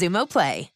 Xumo Play.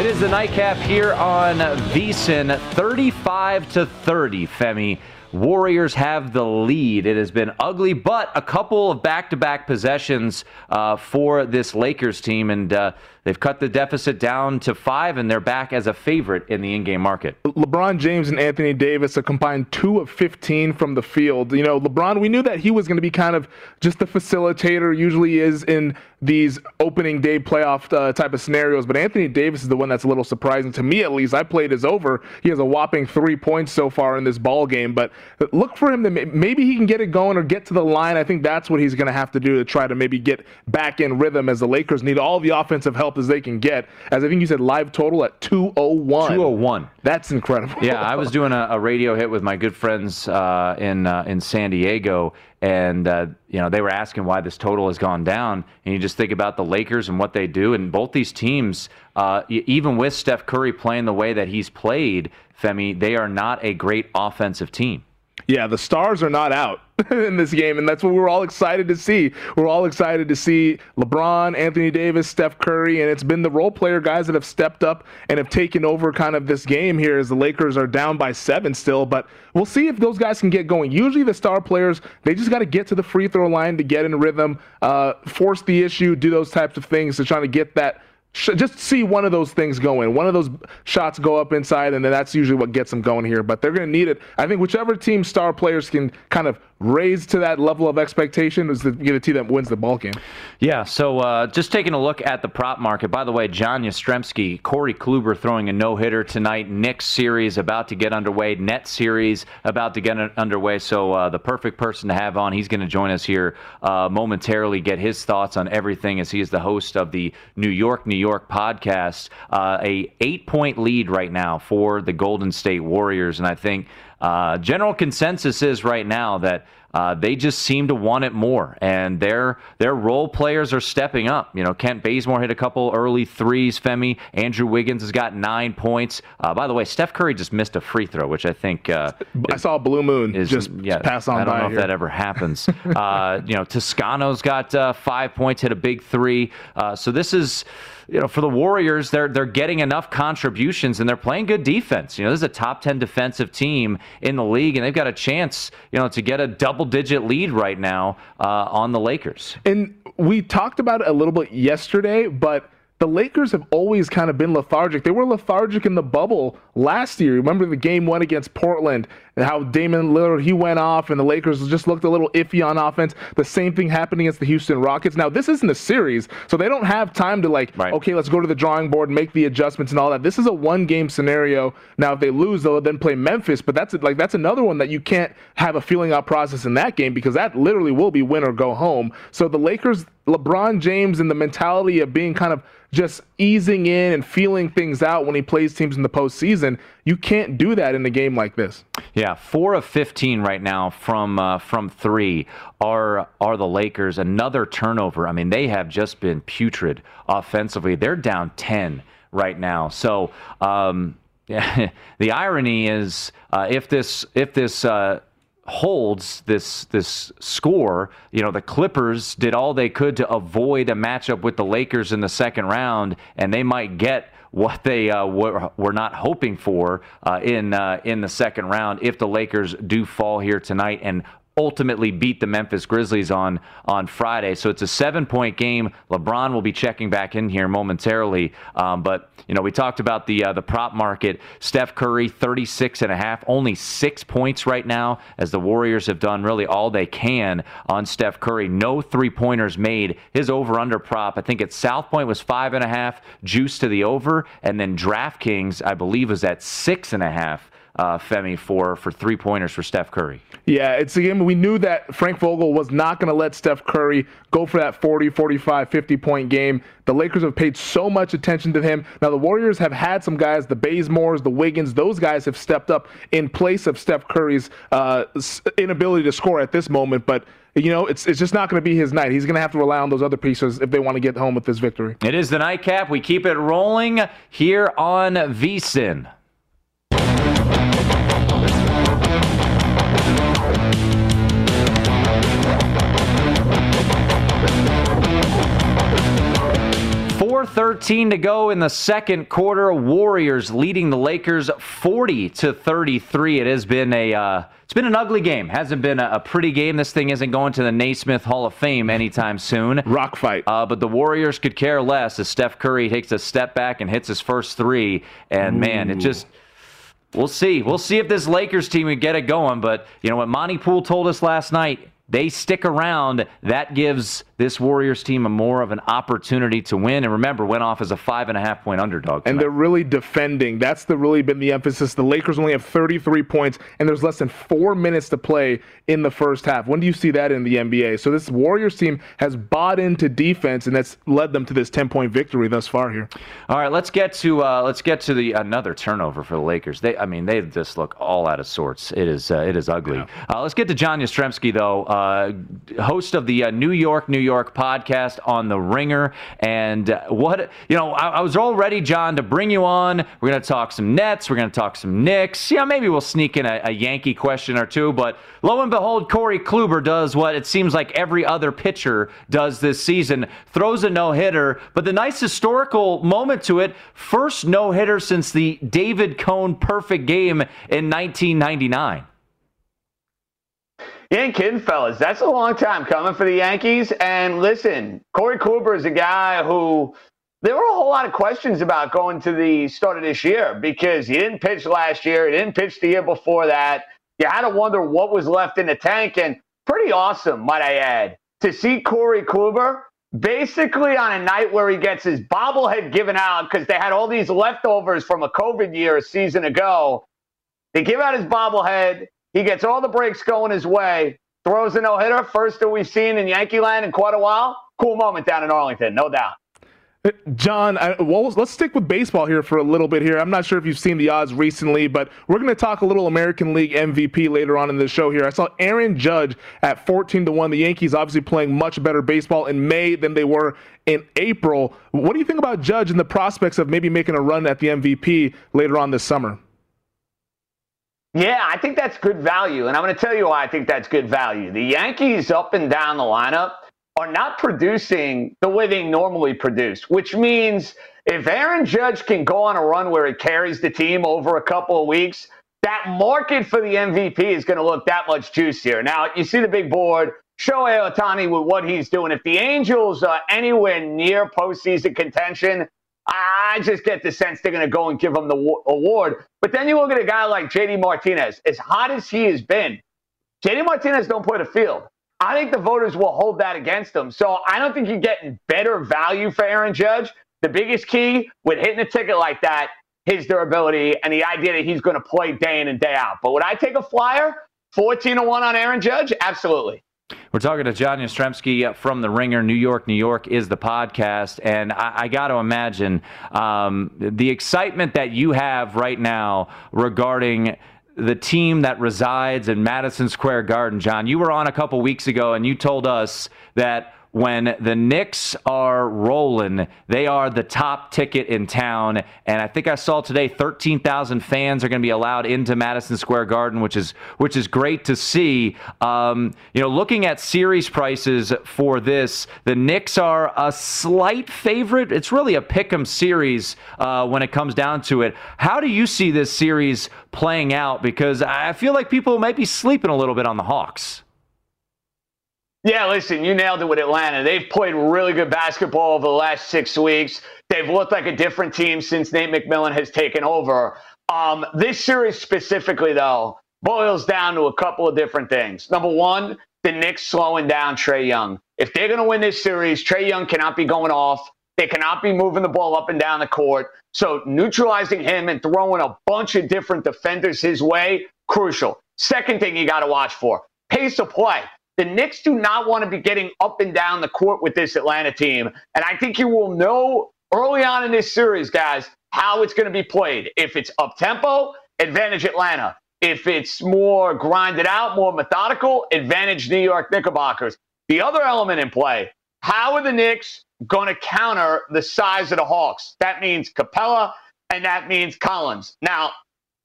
It is the nightcap here on VSIN, 35 to 30. Femi, Warriors have the lead. It has been ugly, but a couple of back-to-back possessions uh, for this Lakers team, and uh, they've cut the deficit down to five, and they're back as a favorite in the in-game market. LeBron James and Anthony Davis a combined two of 15 from the field. You know, LeBron, we knew that he was going to be kind of just the facilitator, usually is in these opening day playoff uh, type of scenarios. But Anthony Davis is the one that's a little surprising to me, at least. I played is over. He has a whopping three points so far in this ball game. But look for him to maybe he can get it going or get to the line. I think that's what he's going to have to do to try to maybe get back in rhythm as the Lakers need all the offensive help as they can get. As I think you said, live total at 201. 201. That's incredible. yeah, I was doing a, a radio hit with my good friends uh, in uh, in San Diego, and uh, you know they were asking why this total has gone down. And you just think about the Lakers and what they do, and both these teams, uh, even with Steph Curry playing the way that he's played, Femi, they are not a great offensive team. Yeah, the stars are not out in this game, and that's what we're all excited to see. We're all excited to see LeBron, Anthony Davis, Steph Curry, and it's been the role player guys that have stepped up and have taken over kind of this game here as the Lakers are down by seven still. But we'll see if those guys can get going. Usually, the star players they just got to get to the free throw line to get in rhythm, uh, force the issue, do those types of things to try to get that just see one of those things go in. One of those shots go up inside, and then that's usually what gets them going here. But they're going to need it. I think whichever team star players can kind of raise to that level of expectation is the, team that wins the ball game. Yeah, so uh, just taking a look at the prop market. By the way, John Jastremski, Corey Kluber throwing a no hitter tonight. Knicks series about to get underway. Net series about to get underway. So uh, the perfect person to have on. He's going to join us here uh, momentarily, get his thoughts on everything as he is the host of the New York, New York podcast. Uh, a eight point lead right now for the Golden State Warriors. And I think uh, general consensus is right now that uh, they just seem to want it more, and their their role players are stepping up. You know, Kent Bazemore hit a couple early threes. Femi Andrew Wiggins has got nine points. Uh, by the way, Steph Curry just missed a free throw, which I think uh, I saw a blue moon is, just yeah, pass on. I don't know here. if that ever happens. uh, you know, Toscano's got uh, five points, hit a big three. Uh, so this is you know, for the Warriors, they're they're getting enough contributions and they're playing good defense. You know, this is a top ten defensive team in the league, and they've got a chance, you know, to get a double digit lead right now uh, on the Lakers. And we talked about it a little bit yesterday, but the Lakers have always kind of been lethargic. They were lethargic in the bubble last year. Remember the game one against Portland and how Damian Lillard he went off and the Lakers just looked a little iffy on offense. The same thing happened against the Houston Rockets. Now this isn't a series, so they don't have time to like, right. okay, let's go to the drawing board, make the adjustments and all that. This is a one game scenario. Now if they lose, they'll then play Memphis, but that's like that's another one that you can't have a feeling out process in that game because that literally will be win or go home. So the Lakers LeBron James and the mentality of being kind of just easing in and feeling things out when he plays teams in the postseason. You can't do that in a game like this. Yeah, four of fifteen right now from uh, from three are are the Lakers. Another turnover. I mean, they have just been putrid offensively. They're down ten right now. So. Um, the irony is, uh, if this if this uh, holds this this score. You know, the Clippers did all they could to avoid a matchup with the Lakers in the second round, and they might get what they uh, were, were not hoping for uh, in uh, in the second round if the Lakers do fall here tonight and ultimately beat the Memphis Grizzlies on on Friday. So it's a seven point game. LeBron will be checking back in here momentarily. Um, but you know, we talked about the uh, the prop market. Steph Curry 36 and a half, only six points right now, as the Warriors have done really all they can on Steph Curry. No three pointers made. His over under prop, I think at South Point was five and a half, juice to the over, and then DraftKings, I believe, was at six and a half uh, Femi for for three pointers for Steph Curry. Yeah, it's a game we knew that Frank Vogel was not going to let Steph Curry go for that 40, 45, 50 point game. The Lakers have paid so much attention to him. Now the Warriors have had some guys, the Bazemores, the Wiggins, those guys have stepped up in place of Steph Curry's uh, inability to score at this moment, but you know, it's it's just not going to be his night. He's going to have to rely on those other pieces if they want to get home with this victory. It is the nightcap. We keep it rolling here on VSIN. 4:13 to go in the second quarter. Warriors leading the Lakers 40 to 33. It has been a uh, it's been an ugly game. Hasn't been a, a, pretty game. This thing isn't going to the Naismith Hall of Fame anytime soon. Rock fight. Uh, but the Warriors could care less as Steph Curry takes a step back and hits his first three. And Ooh. man, it just We'll see. We'll see if this Lakers team can get it going. But you know what Monty Poole told us last night they stick around, that gives this Warriors team a more of an opportunity to win. And remember, went off as a five and a half point underdog. Tonight. And they're really defending. That's the really been the emphasis. The Lakers only have 33 points, and there's less than four minutes to play in the first half. When do you see that in the NBA? So this Warriors team has bought into defense, and that's led them to this 10 point victory thus far here. All right, let's get to uh, let's get to the another turnover for the Lakers. They, I mean, they just look all out of sorts. It is uh, it is ugly. Yeah. Uh, let's get to John Jastremski though. Uh, host of the uh, New York, New York podcast on The Ringer. And uh, what, you know, I, I, was all ready, John, to bring you on. We're going to talk some Nets. We're going to talk some Knicks. Yeah, maybe we'll sneak in a, a Yankee question or two. But lo and behold, Corey Kluber does what it seems like every other pitcher does this season throws a no hitter. But the nice historical moment to it first no hitter since the David Cone perfect game in 1999. You ain't kidding, fellas. That's a long time coming for the Yankees. And listen, Corey Kluber is a guy who there were a whole lot of questions about going to the start of this year because he didn't pitch last year, he didn't pitch the year before that. You had to wonder what was left in the tank, and pretty awesome, might I add, to see Corey Kluber basically on a night where he gets his bobblehead given out because they had all these leftovers from a COVID year a season ago. They give out his bobblehead. He gets all the breaks going his way, throws a no hitter, first that we've seen in Yankee land in quite a while. Cool moment down in Arlington, no doubt. Uh, John, I, well, let's stick with baseball here for a little bit here. I'm not sure if you've seen the odds recently, but we're going to talk a little American League MVP later on in the show here. I saw Aaron Judge at 14 to 1. The Yankees obviously playing much better baseball in May than they were in April. What do you think about Judge and the prospects of maybe making a run at the MVP later on this summer? Yeah, I think that's good value. And I'm going to tell you why I think that's good value. The Yankees up and down the lineup are not producing the way they normally produce, which means if Aaron Judge can go on a run where he carries the team over a couple of weeks, that market for the MVP is going to look that much juicier. Now, you see the big board. Shohei Ohtani with what he's doing. If the Angels are anywhere near postseason contention, I just get the sense they're going to go and give him the award. But then you look at a guy like JD Martinez, as hot as he has been, JD Martinez don't play the field. I think the voters will hold that against him. So I don't think you're getting better value for Aaron Judge. The biggest key with hitting a ticket like that, his durability and the idea that he's going to play day in and day out. But would I take a flyer? 14 to 1 on Aaron Judge? Absolutely. We're talking to John Jastremski from The Ringer. New York, New York is the podcast. And I, I got to imagine um, the excitement that you have right now regarding the team that resides in Madison Square Garden. John, you were on a couple weeks ago and you told us that when the Knicks are rolling, they are the top ticket in town. And I think I saw today 13,000 fans are going to be allowed into Madison Square Garden, which is which is great to see. Um, you know, looking at series prices for this, the Knicks are a slight favorite. It's really a pick'em series uh, when it comes down to it. How do you see this series playing out? Because I feel like people might be sleeping a little bit on the Hawks. Yeah, listen, you nailed it with Atlanta. They've played really good basketball over the last six weeks. They've looked like a different team since Nate McMillan has taken over. Um, this series specifically, though, boils down to a couple of different things. Number one, the Knicks slowing down Trae Young. If they're going to win this series, Trae Young cannot be going off. They cannot be moving the ball up and down the court. So neutralizing him and throwing a bunch of different defenders his way, crucial. Second thing you got to watch for pace of play. The Knicks do not want to be getting up and down the court with this Atlanta team. And I think you will know early on in this series, guys, how it's going to be played. If it's up tempo, advantage Atlanta. If it's more grinded out, more methodical, advantage New York Knickerbockers. The other element in play, how are the Knicks going to counter the size of the Hawks? That means Capela and that means Collins. Now,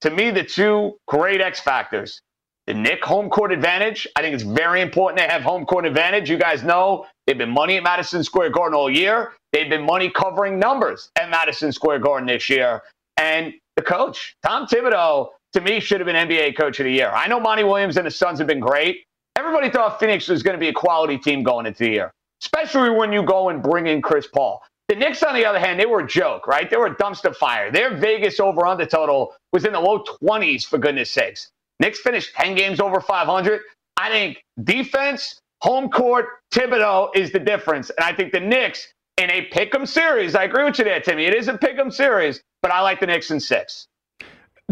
to me, the two great X factors the Knick home court advantage. I think it's very important to have home court advantage. You guys know they've been money at Madison Square Garden all year. They've been money covering numbers at Madison Square Garden this year. And the coach, Tom Thibodeau, to me, should have been NBA Coach of the Year. I know Monty Williams and the Suns have been great. Everybody thought Phoenix was going to be a quality team going into the year, especially when you go and bring in Chris Paul. The Knicks, on the other hand, they were a joke, right? They were a dumpster fire. Their Vegas over under total was in the low 20s, for goodness sakes. Knicks finished 10 games over 500. I think defense, home court, Thibodeau is the difference. And I think the Knicks in a pick 'em series, I agree with you there, Timmy. It is a pick 'em series, but I like the Knicks in six.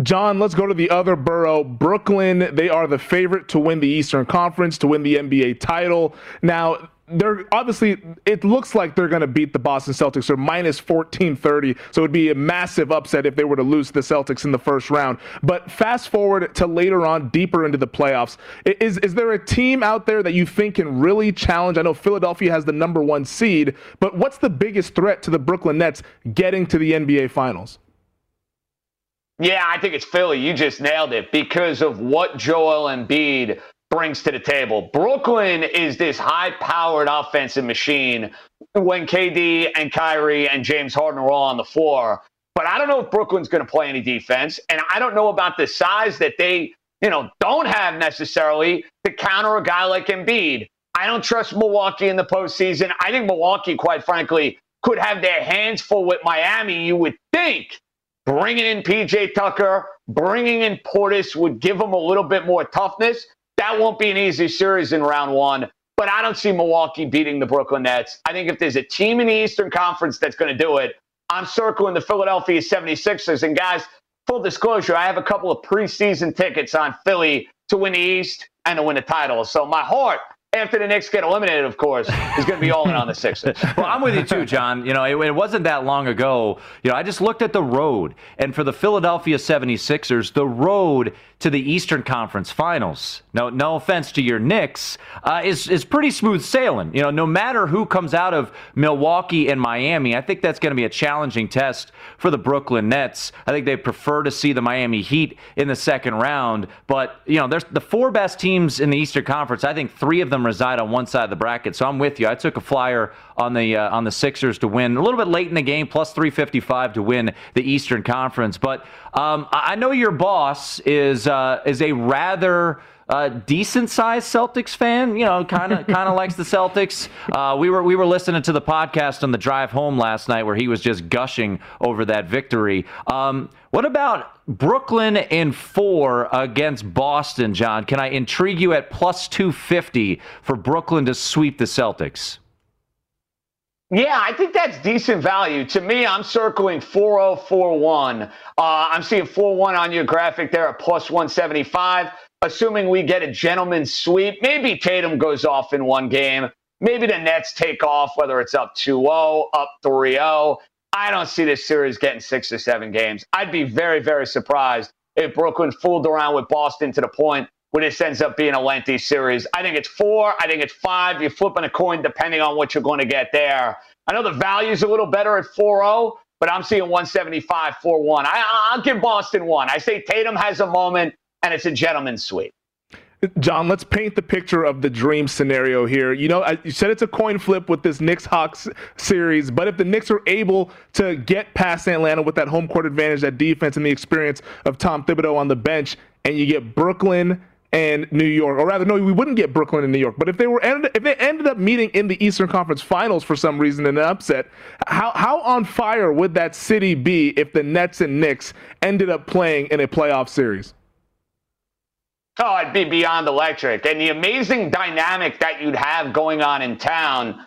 John, let's go to the other borough, Brooklyn. They are the favorite to win the Eastern Conference, to win the NBA title. Now, they're obviously it looks like they're going to beat the Boston Celtics. They're minus 1430, so it would be a massive upset if they were to lose the Celtics in the first round. But fast forward to later on, deeper into the playoffs, is is there a team out there that you think can really challenge? I know Philadelphia has the number one seed, but what's the biggest threat to the Brooklyn Nets getting to the NBA Finals? Yeah, I think it's Philly. You just nailed it because of what Joel Embiid brings to the table. Brooklyn is this high powered offensive machine when KD and Kyrie and James Harden are all on the floor. But I don't know if Brooklyn's going to play any defense. And I don't know about the size that they, you know, don't have necessarily to counter a guy like Embiid. I don't trust Milwaukee in the postseason. I think Milwaukee, quite frankly, could have their hands full with Miami. You would think bringing in PJ Tucker, bringing in Portis would give them a little bit more toughness. That won't be an easy series in round one, but I don't see Milwaukee beating the Brooklyn Nets. I think if there's a team in the Eastern Conference that's going to do it, I'm circling the Philadelphia 76ers. And guys, full disclosure, I have a couple of preseason tickets on Philly to win the East and to win the title. So my heart after the Knicks get eliminated, of course, is going to be all in on the Sixers. well, I'm with you too, John. You know, it, it, wasn't that long ago. You know, I just looked at the road, and for the Philadelphia 76ers, the road to the Eastern Conference Finals. No, no offense to your Knicks, uh, is is pretty smooth sailing. You know, no matter who comes out of Milwaukee and Miami, I think that's going to be a challenging test for the Brooklyn Nets. I think they prefer to see the Miami Heat in the second round, but you know, there's the four best teams in the Eastern Conference. I think three of them reside on one side of the bracket. So I'm with you. I took a flyer on the uh, on the Sixers to win a little bit late in the game, plus 355 to win the Eastern Conference. But um, I know your boss is uh, is a rather uh, decent sized Celtics fan. You know, kind of kind of likes the Celtics. Uh, we were we were listening to the podcast on the drive home last night where he was just gushing over that victory. Um, what about Brooklyn in four against Boston, John? Can I intrigue you at plus two fifty for Brooklyn to sweep the Celtics? Yeah, I think that's decent value. To me, I'm circling 4041. Uh, I'm seeing 4 on your graphic there at plus 175 assuming we get a gentleman's sweep, maybe Tatum goes off in one game. Maybe the Nets take off, whether it's up 2 0, up 3 0. I don't see this series getting six or seven games. I'd be very, very surprised if Brooklyn fooled around with Boston to the point where this ends up being a lengthy series. I think it's four. I think it's five. You're flipping a coin depending on what you're going to get there. I know the value's a little better at 4 0, but I'm seeing 175 4 1. I'll give Boston one. I say Tatum has a moment and it's a gentleman's sweep. John, let's paint the picture of the dream scenario here. You know, you said it's a coin flip with this Knicks Hawks series, but if the Knicks are able to get past Atlanta with that home court advantage, that defense, and the experience of Tom Thibodeau on the bench, and you get Brooklyn and New York, or rather, no, we wouldn't get Brooklyn and New York. But if they were ended, if they ended up meeting in the Eastern Conference Finals for some reason in an upset, how how on fire would that city be if the Nets and Knicks ended up playing in a playoff series? Oh, it'd be beyond electric. And the amazing dynamic that you'd have going on in town,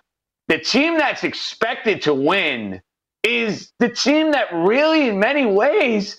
the team that's expected to win is the team that really, in many ways,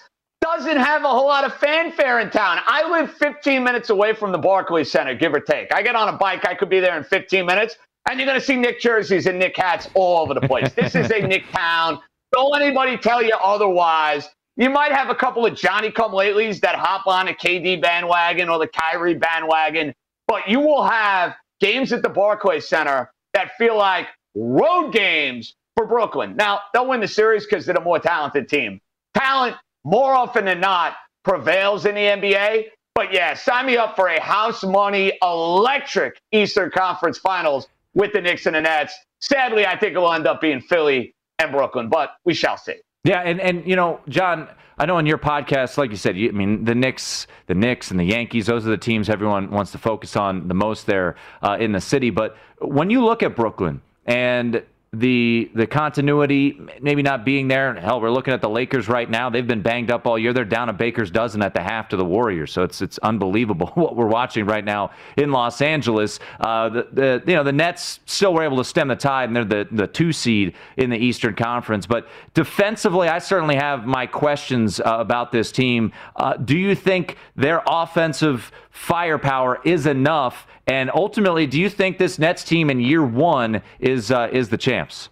doesn't have a whole lot of fanfare in town. I live 15 minutes away from the Barclays Center, give or take. I get on a bike, I could be there in 15 minutes, and you're going to see Knick jerseys and Knick hats all over the place. this is a Knick town. Don't anybody tell you otherwise. You might have a couple of Johnny come latelys that hop on a KD bandwagon or the Kyrie bandwagon, but you will have games at the Barclays Center that feel like road games for Brooklyn. Now, they'll win the series because they're the more talented team. Talent, more often than not, prevails in the NBA. But yeah, sign me up for a house money electric Eastern Conference Finals with the Knicks and the Nets. Sadly, I think it'll end up being Philly and Brooklyn, but we shall see. Yeah, and and you know, John, I know on your podcast, like you said, you, I mean, the Knicks, the Knicks, and the Yankees; those are the teams everyone wants to focus on the most there uh, in the city. But when you look at Brooklyn and the the continuity maybe not being there. Hell, we're looking at the Lakers right now. They've been banged up all year. They're down a baker's dozen at the half to the Warriors. So it's it's unbelievable what we're watching right now in Los Angeles. Uh, the, the you know the Nets still were able to stem the tide, and they're the the two seed in the Eastern Conference. But defensively, I certainly have my questions uh, about this team. Uh, do you think their offensive firepower is enough? And ultimately, do you think this Nets team in year one is uh, is the champs?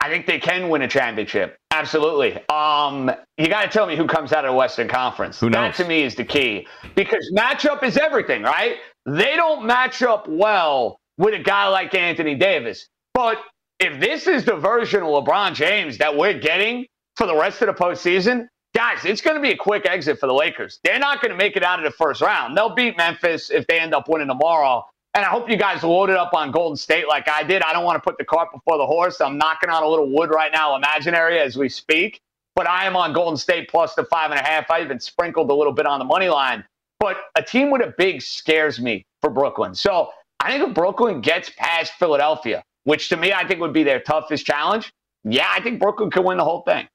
I think they can win a championship. Absolutely. Um, you got to tell me who comes out of the Western Conference. Who knows? That to me is the key because matchup is everything, right? They don't match up well with a guy like Anthony Davis. But if this is the version of LeBron James that we're getting for the rest of the postseason, guys, it's going to be a quick exit for the Lakers. They're not going to make it out of the first round. They'll beat Memphis if they end up winning tomorrow. And I hope you guys loaded up on Golden State like I did. I don't want to put the cart before the horse. I'm knocking on a little wood right now, imaginary, as we speak. But I am on Golden State plus the five and a half. I even sprinkled a little bit on the money line. But a team with a big scares me for Brooklyn. So I think if Brooklyn gets past Philadelphia, which to me I think would be their toughest challenge, yeah, I think Brooklyn could win the whole thing.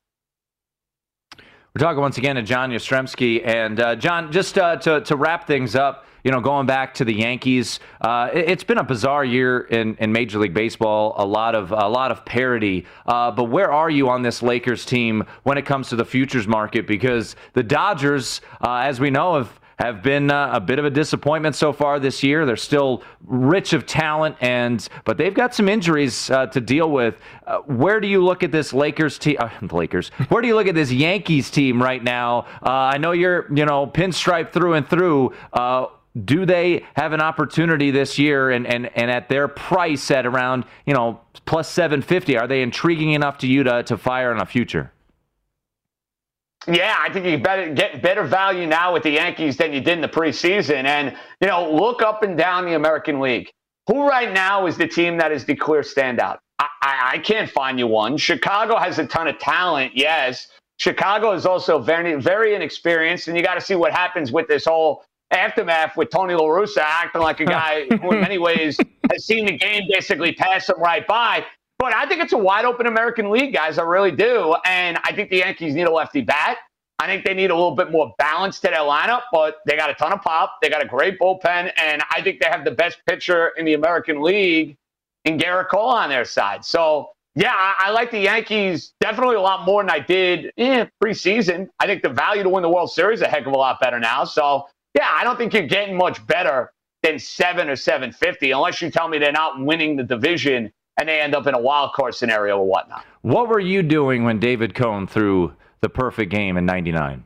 We're talking once again to John Jastremski. And uh, John, just uh, to, to wrap things up, you know, going back to the Yankees, uh, it, has been a bizarre year in, in Major League Baseball. A lot of a lot of parity. Uh, but where are you on this Lakers team when it comes to the futures market? Because the Dodgers, uh, as we know, have have been uh, a bit of a disappointment so far this year. They're still rich of talent, and but they've got some injuries uh, to deal with. Uh, where do you look at this Lakers team? Uh, Lakers. Where do you look at this Yankees team right now? Uh, I know you're you know pinstripe through and through. Uh, do they have an opportunity this year and, and, and at their price at around you know plus 750 are they intriguing enough to you to, to fire in a future yeah, I think you better get better value now with the Yankees than you did in the preseason. And, you know, look up and down the American League. Who right now is the team that is the clear standout? I, I, I can't find you one. Chicago has a ton of talent, yes. Chicago is also very, very inexperienced, and you got to see what happens with this whole aftermath with Tony La Russa acting like a guy who, in many ways, has seen the game basically pass him right by. But I think it's a wide open American League, guys. I really do. And I think the Yankees need a lefty bat. I think they need a little bit more balance to their lineup, but they got a ton of pop. They got a great bullpen, and I think they have the best pitcher in the American League in Gerrit Cole on their side. So, yeah, I, I like the Yankees definitely a lot more than I did eh, preseason. I think the value to win the World Series is a heck of a lot better now. So, yeah, I don't think you're getting much better than seven or seven fifty, unless you tell me they're not winning the division and they end up in a wild card scenario or whatnot. What were you doing when David Cone threw the perfect game in 99?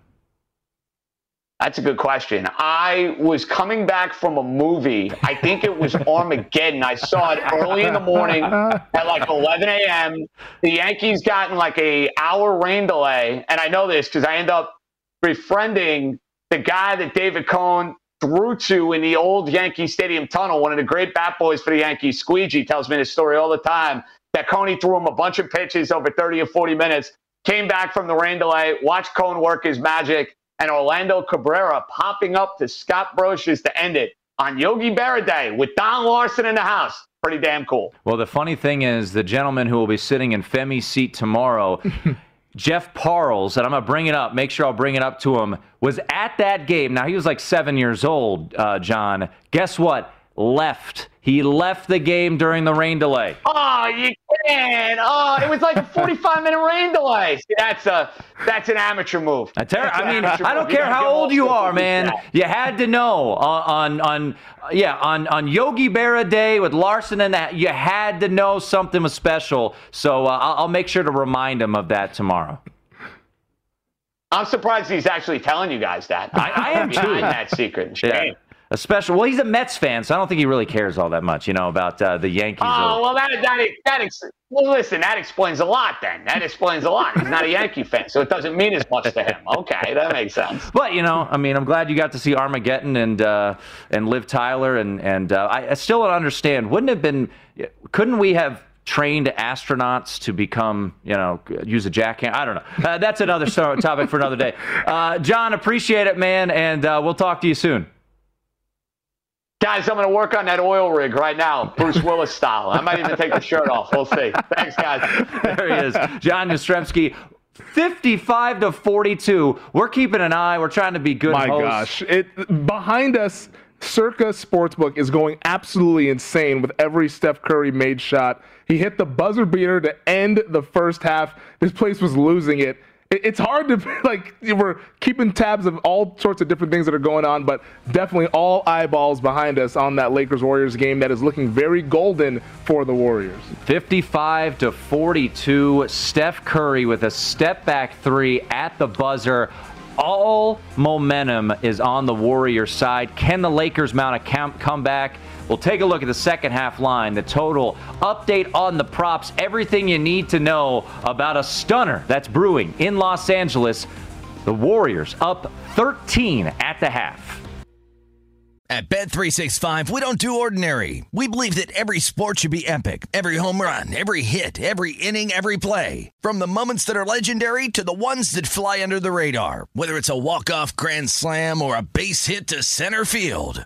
That's a good question. I was coming back from a movie. I think it was Armageddon. I saw it early in the morning at like 11 a.m. The Yankees got in like a hour rain delay, and I know this because I end up befriending the guy that David Cone threw to in the old Yankee Stadium tunnel. One of the great bat boys for the Yankees, Squeegee, tells me this story all the time. That Coney threw him a bunch of pitches over 30 or 40 minutes came back from the rain delay, watched Cone work his magic, and Orlando Cabrera popping up to Scott Brosius to end it on Yogi Berra Day with Don Larsen in the house. Pretty damn cool. Well, the funny thing is, the gentleman who will be sitting in Femi's seat tomorrow. Jeff Parles, and I'm going to bring it up, make sure I'll bring it up to him, was at that game. Now, he was like seven years old, uh, John. Guess what? Left he left the game during the rain delay. Oh, you can. Oh, it was like a 45 minute rain delay. See, that's a that's an amateur move. I, ter- I mean, I don't care how old you are, man. You had to know on on, on yeah on on Yogi Berra Day with Larsen and that you had to know something was special. So uh, I'll, I'll make sure to remind him of that tomorrow. I'm surprised he's actually telling you guys that. I, I am too. that secret. Shame. Yeah a special. Well, he's a Mets fan, so I don't think he really cares all that much, you know, about uh, the Yankees. Oh, or, well, that that that ex- well, listen, that explains a lot. Then that explains a lot. He's not a Yankee fan, so it doesn't mean as much to him. Okay, that makes sense. But you know, I mean, I'm glad you got to see Armageddon and uh, and Liv Tyler, and and uh, I, I still don't understand. Wouldn't have been? Couldn't we have? trained astronauts to become, you know, use a jackhammer. I don't know. Uh, that's another topic for another day. Uh, John, appreciate it, man, and uh, we'll talk to you soon. Guys, I'm going to work on that oil rig right now, Bruce Willis style. I might even take the shirt off. We'll see. Thanks, guys. there he is, John Jastremski. 55 to 42. We're keeping an eye. We're trying to be good. My hosts. gosh, it behind us. Circa Sportsbook is going absolutely insane with every Steph Curry made shot. He hit the buzzer beater to end the first half. This place was losing it it's hard to like we're keeping tabs of all sorts of different things that are going on, but definitely all eyeballs behind us on that Lakers Warriors game that is looking very golden for the Warriors. 55 to 42. Steph Curry with a step back three at the buzzer. All momentum is on the Warriors side. Can the Lakers mount a comeback? We'll take a look at the second half line, the total update on the props, everything you need to know about a stunner that's brewing in Los Angeles. The Warriors up 13 at the half. At Bet365, we don't do ordinary. We believe that every sport should be epic. Every home run, every hit, every inning, every play. From the moments that are legendary to the ones that fly under the radar. Whether it's a walk-off grand slam or a base hit to center field.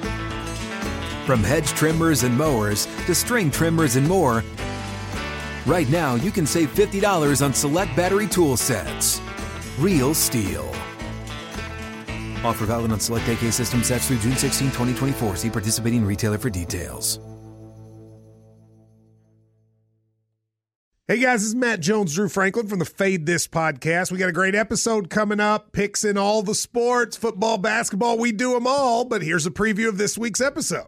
From hedge trimmers and mowers to string trimmers and more, right now you can save $50 on select battery tool sets. Real STIHL. Offer valid on select AK system sets through June 16, 2024. See participating retailer for details. Hey guys, this is Matt Jones, Drew Franklin from the Fade This podcast. We got a great episode coming up, picks in all the sports, football, basketball, we do them all. But here's a preview of this week's episode.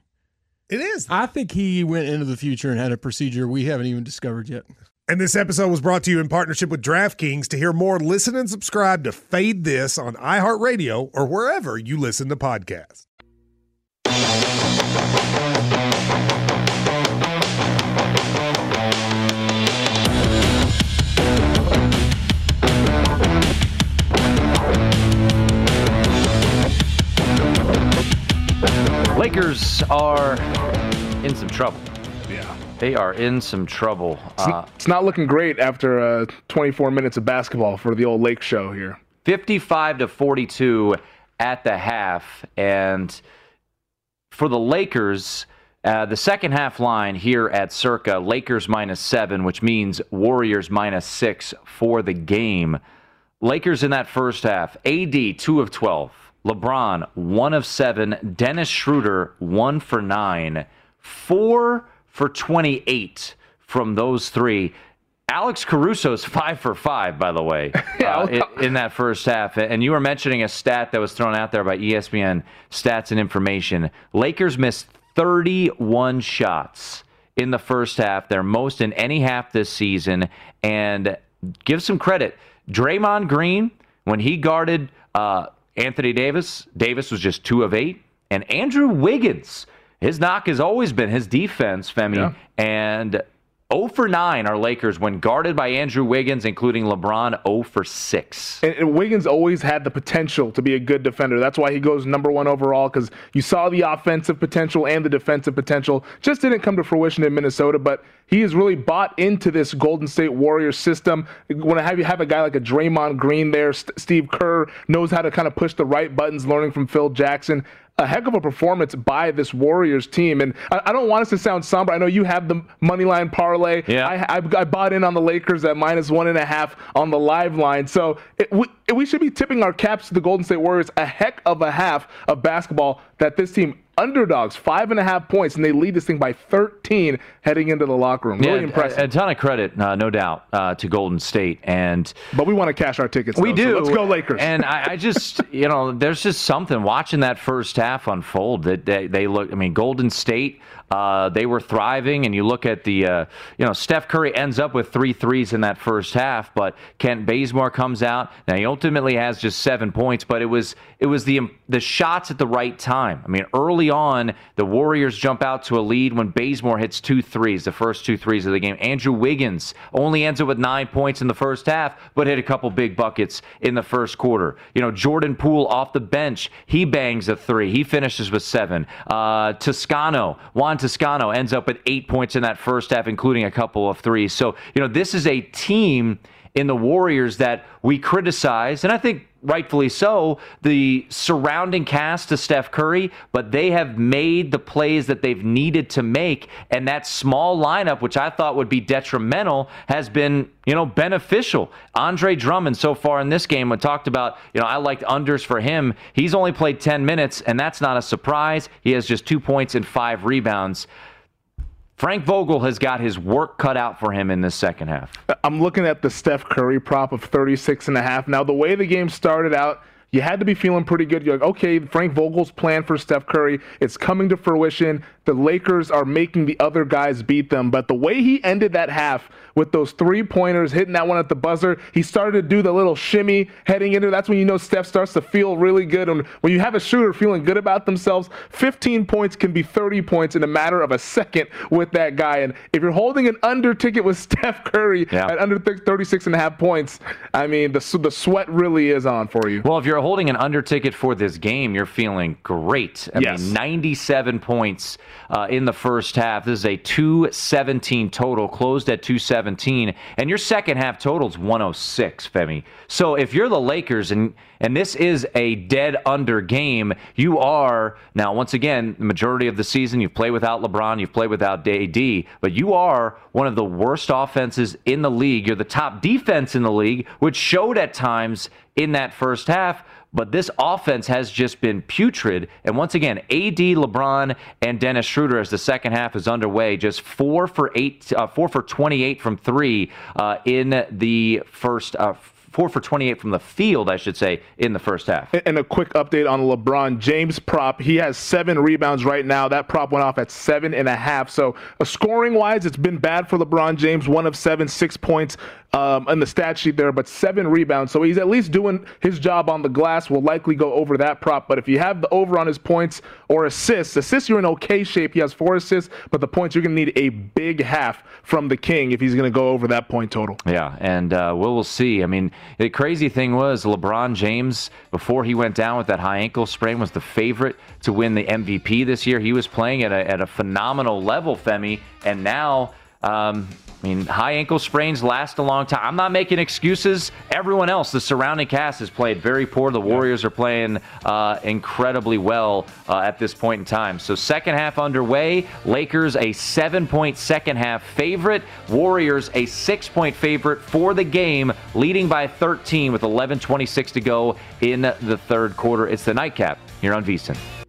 It is. I think he went into the future and had a procedure we haven't even discovered yet. And this episode was brought to you in partnership with DraftKings. To hear more, listen and subscribe to Fade This on iHeartRadio or wherever you listen to podcasts. Lakers are in some trouble. Yeah. They are in some trouble. It's, Uh, it's not looking great after uh, 24 minutes of basketball for the old Lake show here. 55 to 42 at the half. And for the Lakers, uh, the second half line here at Circa, Lakers minus seven, which means Warriors minus six for the game. Lakers in that first half, AD two of 12, LeBron one of seven, Dennis Schroeder one for nine, four for 28 from those three. Alex Caruso's five for five, by the way, uh, in, in that first half. And you were mentioning a stat that was thrown out there by ESPN Stats and Information. Lakers missed 31 shots in the first half, their most in any half this season. And give some credit. Draymond Green, when he guarded uh, Anthony Davis, Davis was just two of eight. And Andrew Wiggins, his knock has always been his defense, Femi. Yeah. And 0 for 9 are Lakers when guarded by Andrew Wiggins, including LeBron 0 for 6. And, and Wiggins always had the potential to be a good defender. That's why he goes number one overall because you saw the offensive potential and the defensive potential. Just didn't come to fruition in Minnesota, but he has really bought into this Golden State Warriors system. When I have you have a guy like a Draymond Green there, St- Steve Kerr knows how to kind of push the right buttons, learning from Phil Jackson. A heck of a performance by this Warriors team, and I, I don't want us to sound somber. I know you have the money line parlay. Yeah. I, I, I bought in on the Lakers at minus one and a half on the live line. So it, we, we should be tipping our caps to the Golden State Warriors a heck of a half of basketball that this team underdogs five and a half points and they lead this thing by 13 heading into the locker room. Really Yeah, impressive. A, a ton of credit, uh, no doubt, uh, to Golden State. And but we want to cash our tickets. we though, do. So let's go Lakers. And I, I just, you know, there's just something watching that first half unfold that they, they look. I mean, Golden State, uh, they were thriving, and you look at the, uh, you know, Steph Curry ends up with three threes in that first half, but Kent Bazemore comes out. Now he ultimately has just seven points, but it was it was the the shots at the right time. I mean, early on, the Warriors jump out to a lead when Bazemore hits two threes, the first two threes of the game. Andrew Wiggins only ends up with nine points in the first half, but hit a couple big buckets in the first quarter. You know, Jordan Poole off the bench, he bangs a three. He finishes with seven. Uh, Toscano, Juan Toscano ends up with eight points in that first half, including a couple of threes. So, you know, this is a team in the Warriors that we criticize, and I think rightfully so, the surrounding cast to Steph Curry, but they have made the plays that they've needed to make, and that small lineup, which I thought would be detrimental, has been, you know, beneficial. Andre Drummond so far in this game, I talked about, you know, I liked unders for him. He's only played 10 minutes, and that's not a surprise. He has just two points and five rebounds. Frank Vogel has got his work cut out for him in this second half. I'm looking at the Steph Curry prop of 36 and a half. Now, the way the game started out, you had to be feeling pretty good. You're like, okay, Frank Vogel's plan for Steph Curry, it's coming to fruition. The Lakers are making the other guys beat them. But the way he ended that half with those three pointers, hitting that one at the buzzer, he started to do the little shimmy heading into that's when you know Steph starts to feel really good. And when you have a shooter feeling good about themselves, 15 points can be 30 points in a matter of a second with that guy. And if you're holding an under ticket with Steph Curry yeah. at under 36 and a half points, I mean, the, the sweat really is on for you. Well, if you're holding an under ticket for this game, you're feeling great. I yes. mean, 97 points uh, in the first half. This is a 217 total, closed at 217. And your second half total is 106, Femi. So if you're the Lakers and and this is a dead under game, you are now once again the majority of the season you've played without LeBron, you've played without AD, but you are one of the worst offenses in the league. You're the top defense in the league, which showed at times in that first half. But this offense has just been putrid. And once again, AD, LeBron, and Dennis Schroeder as the second half is underway, just four for eight, uh, four for 28 from three uh, in the first. Uh, four for 28 from the field, I should say, in the first half. And a quick update on LeBron James prop. He has seven rebounds right now. That prop went off at seven and a half. So, uh, scoring wise, it's been bad for LeBron James. One of seven, six points um, in the stat sheet there, but seven rebounds. So he's at least doing his job on the glass. Will likely go over that prop. But if you have the over on his points or assists, assists you're in okay shape. He has four assists, but the points you're going to need a big half from the King if he's going to go over that point total. Yeah, and uh, we'll, we'll see. I mean, the crazy thing was LeBron James before he went down with that high ankle sprain was the favorite to win the MVP this year. He was playing at a, at a phenomenal level, Femi, and now. Um, I mean, high ankle sprains last a long time. I'm not making excuses. Everyone else, the surrounding cast, has played very poor. The Warriors are playing uh, incredibly well uh, at this point in time. So, second half underway. Lakers a seven point second half favorite. Warriors a six point favorite for the game, leading by 13 with 11:26 to go in the third quarter. It's the nightcap here on VSIN.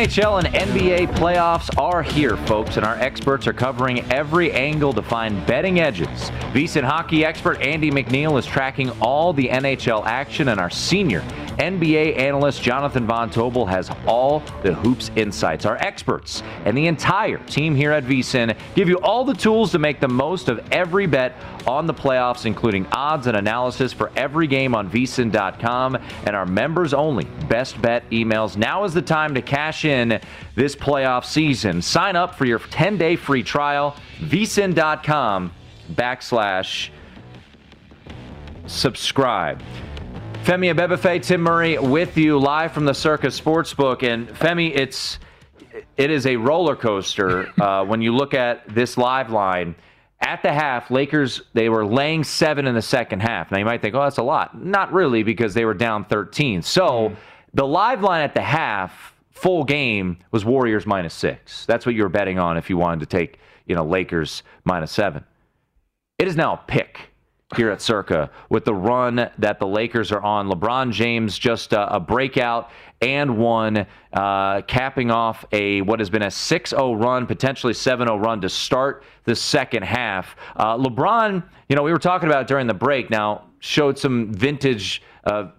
NHL and NBA playoffs are here, folks, and our experts are covering every angle to find betting edges. VSIN hockey expert Andy McNeil is tracking all the NHL action, and our senior NBA analyst Jonathan Von Tobel has all the hoops insights. Our experts and the entire team here at VSIN give you all the tools to make the most of every bet on the playoffs, including odds and analysis for every game on VSIN.com and our members only best bet emails. Now is the time to cash in this playoff season. Sign up for your 10 day free trial, VSIN.com backslash subscribe. Femi Abebefe, Tim Murray with you live from the Circa Sportsbook. And Femi, it's it is a roller coaster uh, when you look at this live line. At the half, Lakers they were laying seven in the second half. Now you might think, oh, that's a lot. Not really, because they were down 13. So mm. the live line at the half, full game, was Warriors minus six. That's what you were betting on if you wanted to take, you know, Lakers minus seven. It is now a pick here at Circa with the run that the Lakers are on. LeBron James just uh, a breakout and one, uh, capping off a what has been a 6-0 run, potentially 7-0 run to start the second half. Uh, LeBron, you know, we were talking about during the break. Now showed some vintage uh,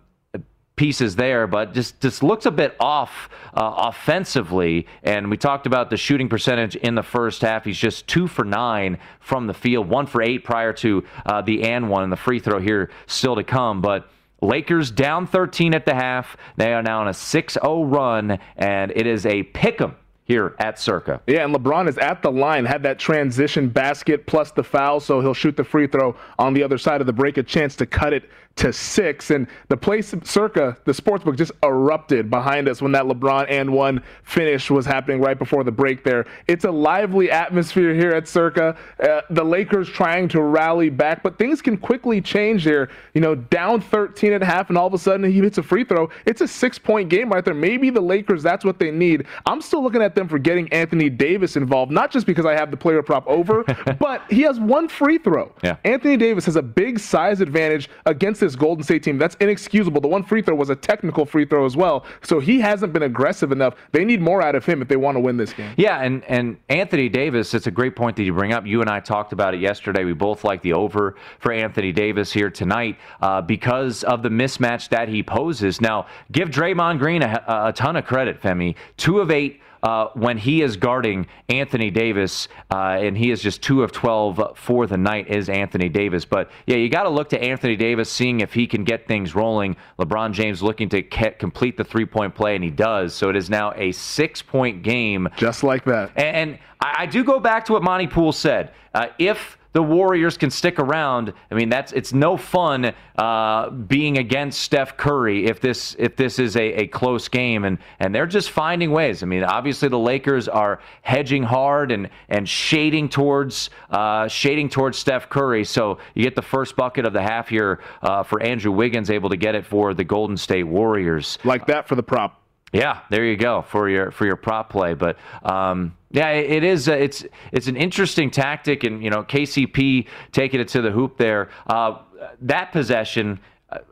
pieces there, but just just looks a bit off uh, offensively. And we talked about the shooting percentage in the first half. He's just two for nine from the field, one for eight prior to uh, the and one, and the free throw here still to come. But Lakers down 13 at the half. They are now on a 6-0 run, and it is a pick 'em here at Circa. Yeah, and LeBron is at the line, had that transition basket plus the foul, so he'll shoot the free throw on the other side of the break, a chance to cut it to six. And the place circa the sportsbook just erupted behind us when that LeBron and one finish was happening right before the break there. It's a lively atmosphere here at circa. Uh, the Lakers trying to rally back, but things can quickly change here. You know, down 13 and a half, and all of a sudden he hits a free throw. It's a six point game right there. Maybe the Lakers, that's what they need. I'm still looking at them for getting Anthony Davis involved, not just because I have the player prop over, but he has one free throw. Yeah. Anthony Davis has a big size advantage against this Golden State team. That's inexcusable. The one free throw was a technical free throw as well. So he hasn't been aggressive enough. They need more out of him if they want to win this game. Yeah, and, and Anthony Davis, it's a great point that you bring up. You and I talked about it yesterday. We both like the over for Anthony Davis here tonight uh, because of the mismatch that he poses. Now, give Draymond Green a, a ton of credit, Femi. Two of eight uh, when he is guarding Anthony Davis, uh, and he is just two of 12 for the night, is Anthony Davis. But yeah, you got to look to Anthony Davis, seeing if he can get things rolling. LeBron James looking to complete the three point play, and he does. So it is now a six point game. Just like that. And, and I, I, do go back to what Monte Poole said. Uh, if the Warriors can stick around. I mean, that's it's no fun uh, being against Steph Curry if this if this is a, a close game, and and they're just finding ways. I mean, obviously the Lakers are hedging hard and and shading towards uh, shading towards Steph Curry. So you get the first bucket of the half here uh, for Andrew Wiggins, able to get it for the Golden State Warriors. Like that for the prop. Yeah, there you go for your for your prop play. But um, yeah, it is. Uh, it's it's an interesting tactic, and you know KCP taking it to the hoop there. Uh, that possession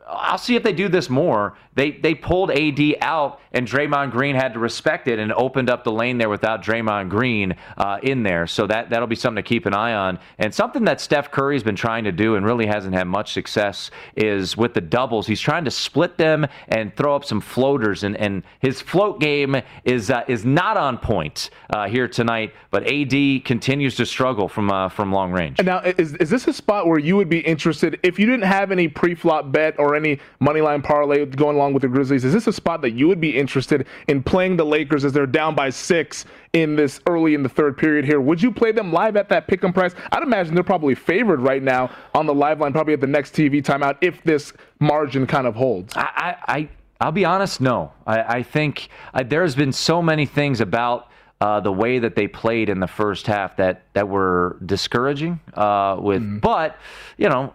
I'll see if they do this more. They they pulled AD out, and Draymond Green had to respect it and opened up the lane there without Draymond Green uh, in there. So that that'll be something to keep an eye on. And something that Steph Curry's been trying to do and really hasn't had much success is with the doubles. He's trying to split them and throw up some floaters, and, and his float game is uh, is not on point uh, here tonight. But AD continues to struggle from uh, from long range. And now, is is this a spot where you would be interested if you didn't have any pre-flop bet or any money line parlay going along with the Grizzlies? Is this a spot that you would be interested in playing the Lakers as they're down by six in this early in the third period here? Would you play them live at that pick 'em price? I'd imagine they're probably favored right now on the live line, probably at the next TV timeout if this margin kind of holds. I, I, I'll be honest, no. I, I think I, there's been so many things about. Uh, the way that they played in the first half that that were discouraging. Uh, with, mm. but you know,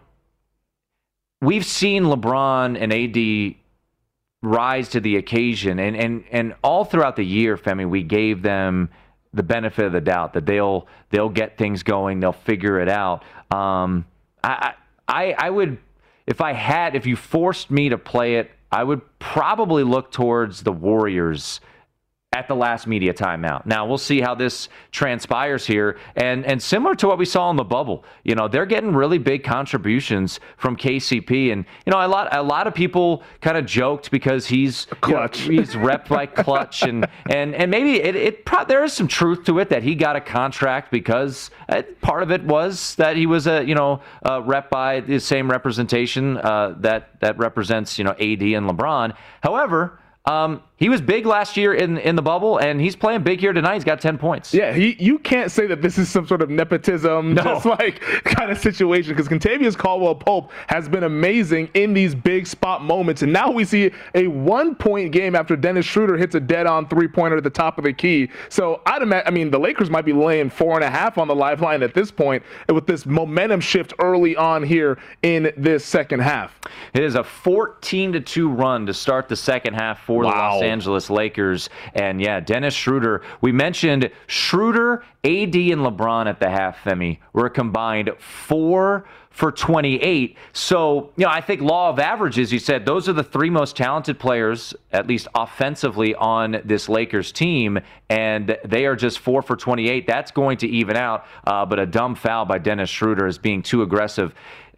we've seen LeBron and AD rise to the occasion, and and and all throughout the year, Femi, we gave them the benefit of the doubt that they'll they'll get things going, they'll figure it out. Um, I I I would if I had if you forced me to play it, I would probably look towards the Warriors at the last media timeout. Now we'll see how this transpires here, and and similar to what we saw in the bubble, you know they're getting really big contributions from KCP, and you know a lot a lot of people kind of joked because he's clutch, you know, he's rep by Klutch, and and and maybe it it pro- there is some truth to it that he got a contract because uh, part of it was that he was a you know a rep by the same representation uh, that that represents you know AD and LeBron. However um, he was big last year in in the bubble, and he's playing big here tonight. He's got ten points. Yeah, he, you can't say that this is some sort of nepotism, no. just like kind of situation. Because Kentavious Caldwell Pope has been amazing in these big spot moments, and now we see a one point game after Dennis Schroeder hits a dead on three pointer at the top of the key. So I'd imagine, I mean, the Lakers might be laying four and a half on the lifeline at this point with this momentum shift early on here in this second half. It is a fourteen to two run to start the second half for wow. the Los Angeles Lakers. And yeah, Dennis Schroeder. We mentioned Schroeder, AD, and LeBron at the half, Femi, were combined four for 28. So, you know, I think law of averages, you said those are the three most talented players, at least offensively, on this Lakers team, and they are just four for 28. That's going to even out, uh, but a dumb foul by Dennis Schroeder is being too aggressive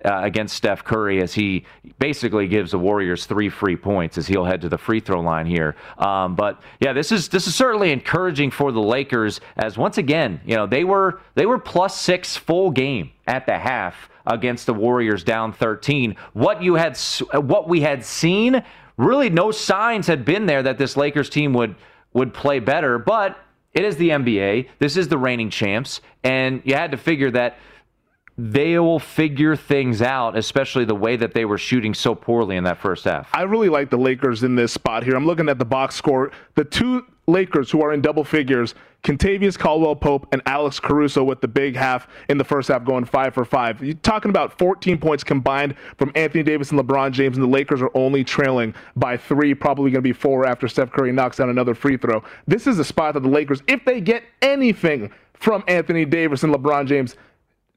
uh, against Steph Curry as he basically gives the Warriors three free points as he'll head to the free throw line here. Um, but yeah, this is this is certainly encouraging for the Lakers as once again, you know, they were they were plus six full game at the half against the Warriors down 13. What you had what we had seen, really no signs had been there that this Lakers team would would play better, but it is the NBA. This is the reigning champs, and you had to figure that they will figure things out, especially the way that they were shooting so poorly in that first half. I really like the Lakers in this spot here. I'm looking at the box score. The two Lakers who are in double figures, Kentavious Caldwell Pope and Alex Caruso with the big half in the first half going five for five. You're talking about 14 points combined from Anthony Davis and LeBron James, and the Lakers are only trailing by three, probably going to be four after Steph Curry knocks down another free throw. This is a spot that the Lakers, if they get anything from Anthony Davis and LeBron James,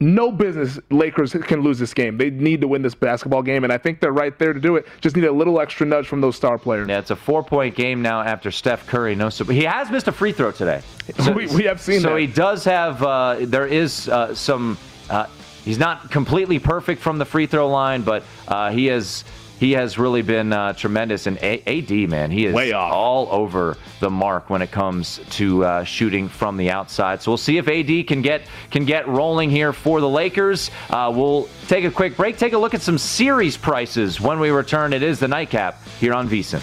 no business Lakers can lose this game. They need to win this basketball game, and I think they're right there to do it. Just need a little extra nudge from those star players. Yeah, it's a four-point game now after Steph Curry. No, so he has missed a free throw today. So, we, we, have seen so that. he does have. Uh, there is uh, some. Uh, he's not completely perfect from the free throw line, but uh, he has he has really been uh, tremendous. And AD, man, he is Way off. all over the mark when it comes to uh, shooting from the outside. So we'll see if AD can get can get rolling here for the Lakers. Uh, we'll take a quick break, take a look at some series prices when we return. It is the nightcap here on VSiN.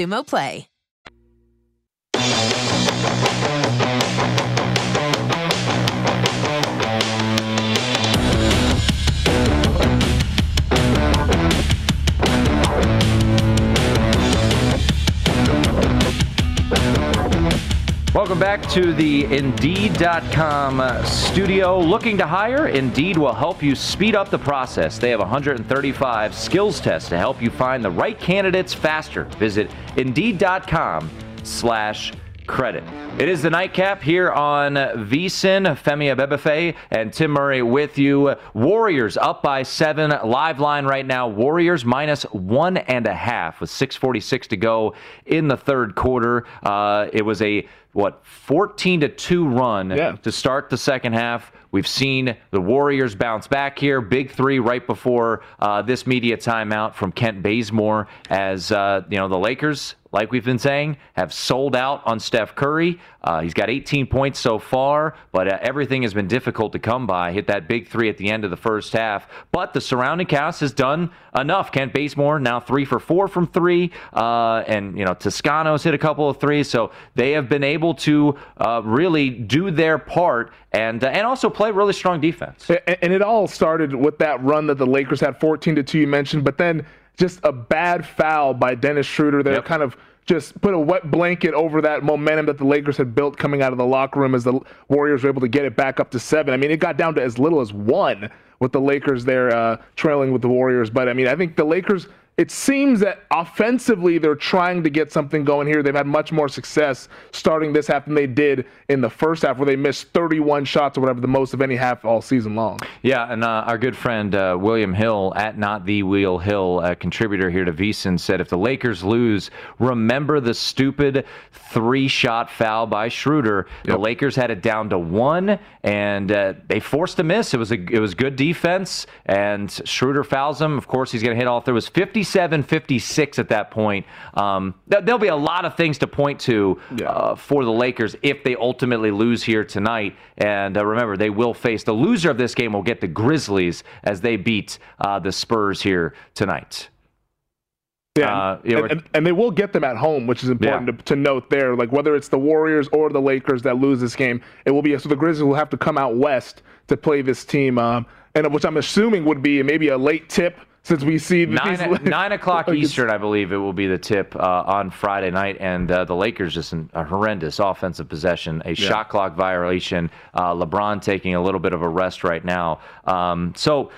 Xumo Play. Welcome back to the Indeed.com uh, studio. Looking to hire? Indeed will help you speed up the process. They have 135 skills tests to help you find the right candidates faster. Visit Indeed.com slash credit. It is the nightcap here on VSiN. Femi Abebefe and Tim Murray with you. Warriors up by seven. Live line right now. Warriors minus one and a half with 6:46 to go in the third quarter. Uh, it was a what 14 to 2 run Yeah. to start the second half. We've seen the Warriors bounce back here. Big three right before uh, this media timeout from Kent Bazemore as uh, you know the Lakers, like we've been saying, have sold out on Steph Curry. Uh, he's got 18 points so far, but uh, everything has been difficult to come by. Hit that big three at the end of the first half, but the surrounding cast has done enough. Kent Bazemore now three for four from three, uh, and you know Toscano's hit a couple of threes, so they have been able to uh, really do their part and uh, and also play really strong defense. A- And it all started with that run that the Lakers had 14 to 2 you mentioned, but then just a bad foul by Dennis Schroeder that Yep. kind of just put a wet blanket over that momentum that the Lakers had built coming out of the locker room as the Warriors were able to get it back up to seven. I mean, it got down to as little as one with the Lakers there uh, trailing with the Warriors. But I mean, I think the Lakers. It seems that offensively they're trying to get something going here. They've had much more success starting this half than they did in the first half, where they missed 31 shots or whatever, the most of any half all season long. Yeah, and uh, our good friend uh, William Hill at Not the Wheel Hill, a contributor here to VSiN, said if the Lakers lose, remember the stupid three-shot foul by Schroeder. The Lakers had it down to one, and uh, they forced a miss. It was a it was good defense. Defense, and Schroeder fouls him. Of course, he's going to hit all through. It was 57 56 at that point. Um, th- there'll be a lot of things to point to uh, for the Lakers if they ultimately lose here tonight. And uh, remember, they will face the loser of this game will get the Grizzlies as they beat uh, the Spurs here tonight. Yeah, Uh, and, and, and they will get them at home, which is important to, to note there. Like whether it's the Warriors or the Lakers that lose this game, it will be so the Grizzlies will have to come out west to play this team, um, and which I'm assuming would be maybe a late tip since we see Nine, nine o'clock Eastern, I believe it will be the tip uh, on Friday night, and uh, the Lakers just an, a horrendous offensive possession, a shot clock violation. Uh, LeBron taking a little bit of a rest right now. Um, so.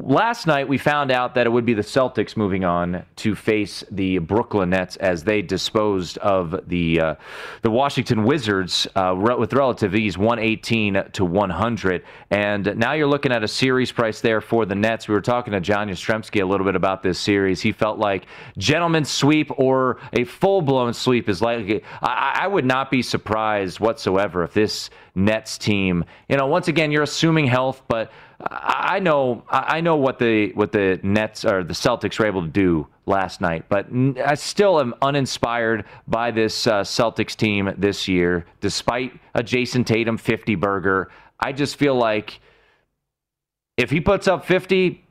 Last night, we found out that it would be the Celtics moving on to face the Brooklyn Nets as they disposed of the uh, the Washington Wizards uh, with relative ease, 118 to 100. And now you're looking at a series price there for the Nets. We were talking to John Jastremski a little bit about this series. He felt like gentleman's sweep or a full blown sweep is likely. I, I would not be surprised whatsoever if this Nets team, you know, once again, you're assuming health, but I know I know what the what the Nets or the Celtics were able to do last night, but I still am uninspired by this uh, Celtics team this year, despite a Jayson Tatum 50 burger. I just feel like if he puts up 50,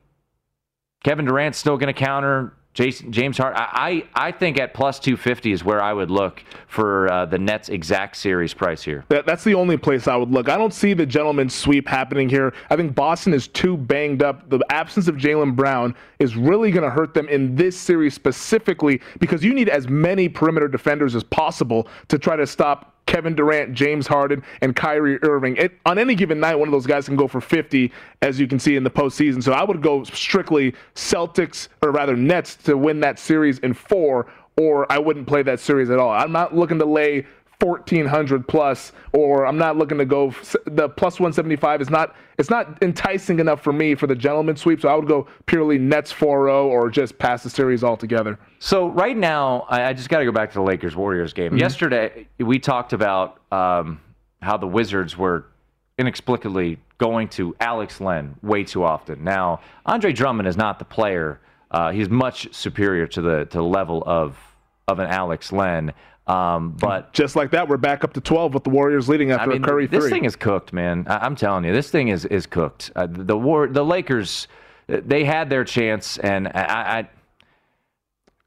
Kevin Durant's still going to counter. Jason, James Hart, I, I think at plus 250 is where I would look for uh, the Nets exact series price here. That, that's the only place I would look. I don't see the gentleman's sweep happening here. I think Boston is too banged up. The absence of Jaylen Brown is really going to hurt them in this series specifically because you need as many perimeter defenders as possible to try to stop Kevin Durant, James Harden, and Kyrie Irving. It, on any given night, one of those guys can go for 50, as you can see in the postseason. So I would go strictly Celtics, or rather Nets, to win that series in four, or I wouldn't play that series at all. I'm not looking to lay 1400 plus or i'm not looking to go the plus 175 is not it's not enticing enough for me for the gentleman sweep so i would go purely nets 4-0 or just pass the series altogether So right now, I, I just got to go back to the Lakers Warriors game. Mhm. Yesterday, we talked about um, how the Wizards were inexplicably going to Alex Len way too often. Now, Andre Drummond is not the player. Uh, he's much superior to the to the level of of an Alex Len. Um, but just like that we're back up to 12 with the warriors leading after I mean, a curry this three thing is cooked, man. I, I'm telling you, this thing is is cooked. Uh, the war, the Lakers, they had their chance, and I, I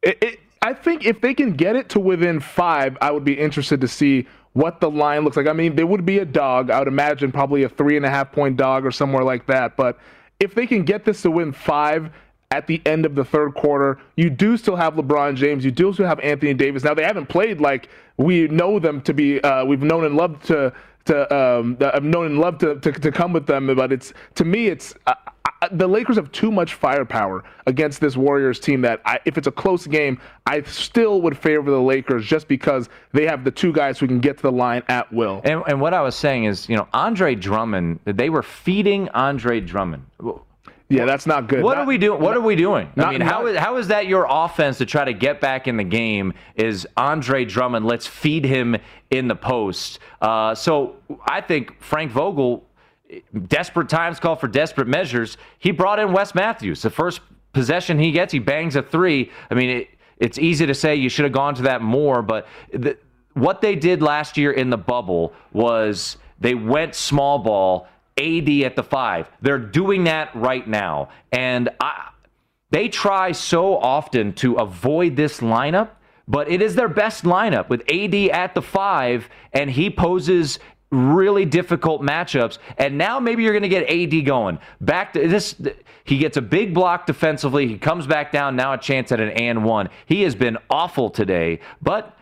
It, it, I think if they can get it to within five, I would be interested to see what the line looks like. I mean, there would be a dog. I would imagine probably a three and a half point dog or somewhere like that. But if they can get this to win five at the end of the third quarter, you do still have LeBron James. You do still have Anthony Davis. Now they haven't played like we know them to be. Uh, we've known and loved to to um, I've known and loved to, to to come with them. But it's to me, it's. Uh, I- the Lakers have too much firepower against this Warriors team that I, if it's a close game, I still would favor the Lakers just because they have the two guys who can get to the line at will. And, and what I was saying is, you know, Andre Drummond, they were feeding Andre Drummond. Yeah, that's not good. What Not- are we doing? What are we doing? I not- mean, how not- is, how is that your offense to try to get back in the game? Is Andre Drummond? Let's feed him in the post. Uh, so I think Frank Vogel, desperate times call for desperate measures. He brought in Wes Matthews. The first possession he gets, he bangs a three. I mean, it, it's easy to say you should have gone to that more, but the, what they did last year in the bubble was they went small ball. AD at the five. They're doing that right now. And I, they try so often to avoid this lineup, but it is their best lineup with AD at the five, and he poses really difficult matchups. And now maybe you're going to get AD going. Back to this, he gets a big block defensively. He comes back down, now a chance at an and one. He has been awful today, but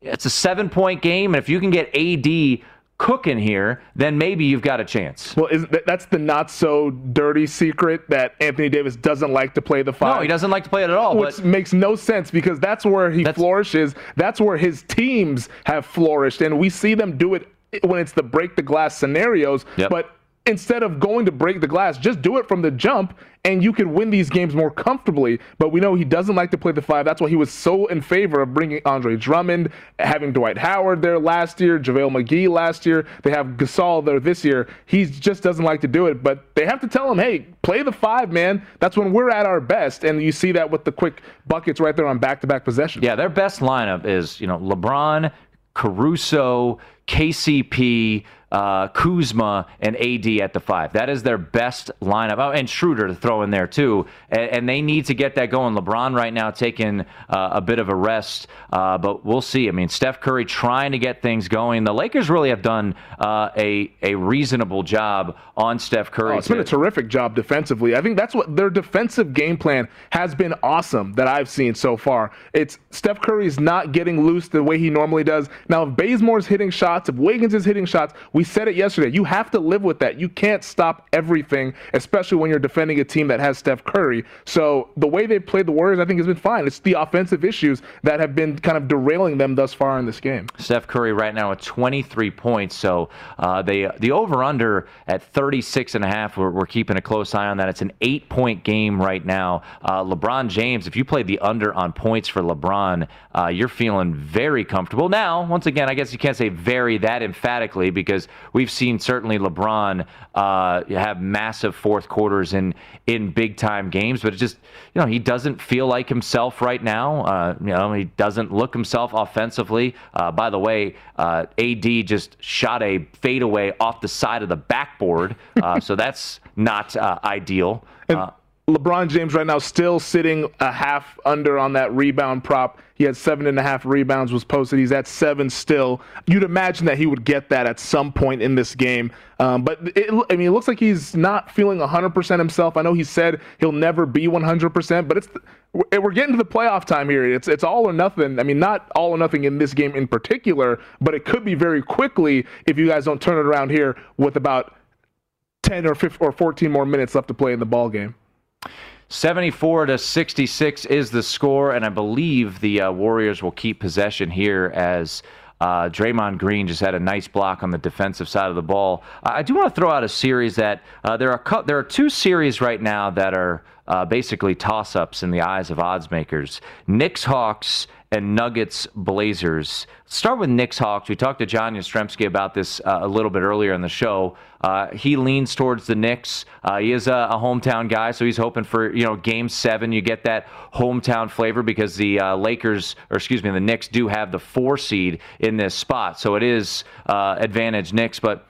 it's a seven point game. And if you can get AD cooking here, then maybe you've got a chance. Well, is that, that's the not so dirty secret that Anthony Davis doesn't like to play the five. No, he doesn't like to play it at all. Which makes no sense because that's where he flourishes. That's where his teams have flourished, and we see them do it when it's the break the glass scenarios. Yep. But instead of going to break the glass, just do it from the jump and you can win these games more comfortably. But we know he doesn't like to play the five. That's why he was so in favor of bringing Andre Drummond, having Dwight Howard there last year, JaVale McGee last year. They have Gasol there this year. He just doesn't like to do it. But they have to tell him, hey, play the five, man. That's when we're at our best. And you see that with the quick buckets right there on back to back possessions. Yeah, their best lineup is, you know, LeBron, Caruso, KCP, uh, Kuzma and AD at the five. That is their best lineup. Oh, and Schroeder to throw in there too. And, and they need to get that going. LeBron right now taking uh, a bit of a rest, uh, but we'll see. I mean, Steph Curry trying to get things going. The Lakers really have done uh, a a reasonable job on Steph Curry. Oh, it's been a terrific job defensively. I think that's what their defensive game plan has been awesome that I've seen so far. It's Steph Curry's not getting loose the way he normally does. Now, if Bazemore's hitting shots, if Wiggins is hitting shots, we said it yesterday. You have to live with that. You can't stop everything, especially when you're defending a team that has Steph Curry. So the way they've played the Warriors, I think, has been fine. It's the offensive issues that have been kind of derailing them thus far in this game. Steph Curry right now at 23 points. So uh, they the over under at 36 and a half. We're, we're, keeping a close eye on that. It's an eight point game right now. Uh, LeBron James, if you play the under on points for LeBron, uh, you're feeling very comfortable. Now, once again, I guess you can't say very that emphatically because we've seen certainly LeBron uh, have massive fourth quarters in in big time games, but it just you know he doesn't feel like himself right now. Uh, you know he doesn't look himself offensively. Uh, by the way, uh, AD just shot a fadeaway off the side of the backboard, uh, so that's not uh, ideal. And- LeBron James right now still sitting a half under on that rebound prop. He had seven and a half rebounds was posted. He's at seven still. You'd imagine that he would get that at some point in this game. Um, but it, I mean, it looks like he's not feeling 100% himself. I know he said he'll never be 100%, but it's we're getting to the playoff time here. It's it's all or nothing. I mean, not all or nothing in this game in particular, but it could be very quickly if you guys don't turn it around here with about 10 or 15 or 14 more minutes left to play in the ball game. 74 to 66 is the score, and I believe the uh, Warriors will keep possession here as uh, Draymond Green just had a nice block on the defensive side of the ball. I do want to throw out a series that uh, there are there are two series right now that are uh, basically toss-ups in the eyes of odds makers. Knicks Hawks and Nuggets Blazers. Start with Knicks Hawks. We talked to John Jastremski about this uh, a little bit earlier in the show. Uh, he leans towards the Knicks. Uh, he is a, a, hometown guy, so he's hoping for you know Game Seven. You get that hometown flavor because the uh, Lakers, or excuse me, the Knicks do have the four seed in this spot, so it is uh, advantage Knicks, but.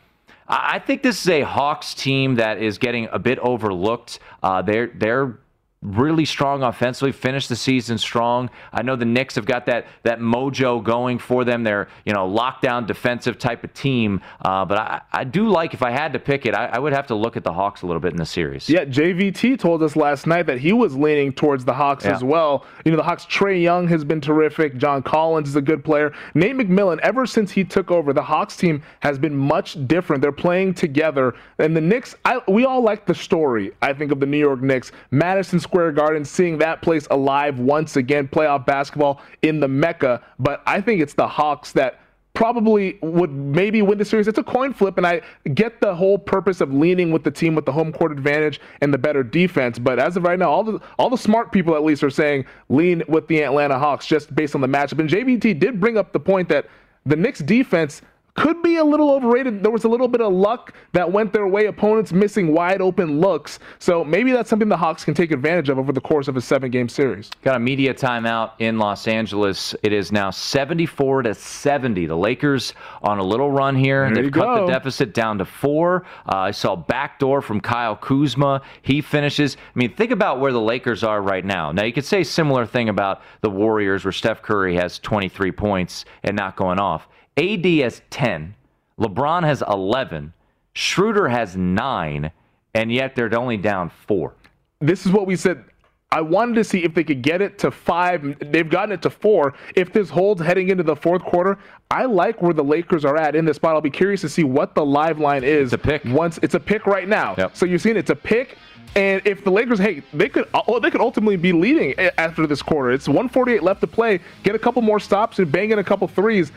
I think this is a Hawks team that is getting a bit overlooked. Uh, they're they're really strong offensively, finished the season strong. I know the Knicks have got that that mojo going for them. They're you know lockdown defensive type of team, uh, but I, I do like if I had to pick it, I, I, would have to look at the Hawks a little bit in the series. Yeah, JVT told us last night that he was leaning towards the Hawks yeah. as well. You know the Hawks. Trae Young has been terrific. John Collins is a good player. Nate McMillan, ever since he took over, the Hawks team has been much different. They're playing together, and the Knicks. I, we all like the story. I think of the New York Knicks. Madison Square Garden, seeing that place alive once again, playoff basketball in the Mecca. But I think it's the Hawks that probably would maybe win the series. It's a coin flip, and I get the whole purpose of leaning with the team with the home court advantage and the better defense. But as of right now, all the all the smart people at least are saying lean with the Atlanta Hawks just based on the matchup. And JVT did bring up the point that the Knicks defense could be a little overrated. There was a little bit of luck that went their way, opponents missing wide open looks. So maybe that's something the Hawks can take advantage of over the course of a seven game series. Got a media timeout in Los Angeles. It is now 74 to 70. The Lakers on a little run here. There They've cut go. the deficit down to four. Uh, I saw backdoor from Kyle Kuzma. He finishes. I mean, think about where the Lakers are right now. Now, you could say similar thing about the Warriors where Steph Curry has 23 points and not going off. AD has 10, LeBron has 11, Schroeder has 9, and yet they're only down 4. This is what we said. I wanted to see if they could get it to five. They've gotten it to four. If this holds heading into the fourth quarter, I like where the Lakers are at in this spot. I'll be curious to see what the live line is. It's a pick. Once it's a pick right now. Yep. So you're seeing it's a pick. And if the Lakers, hey, they could uh, oh, they could ultimately be leading after this quarter. It's 148 left to play. Get a couple more stops and bang in a couple threes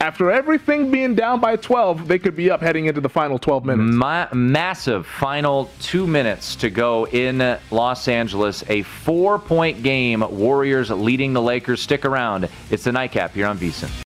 After everything being down by 12, they could be up heading into the final 12 minutes. Ma- massive final two minutes to go in Los Angeles. A four point game. Warriors leading the Lakers. Stick around. It's the nightcap here on VSIN.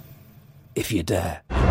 if you dare.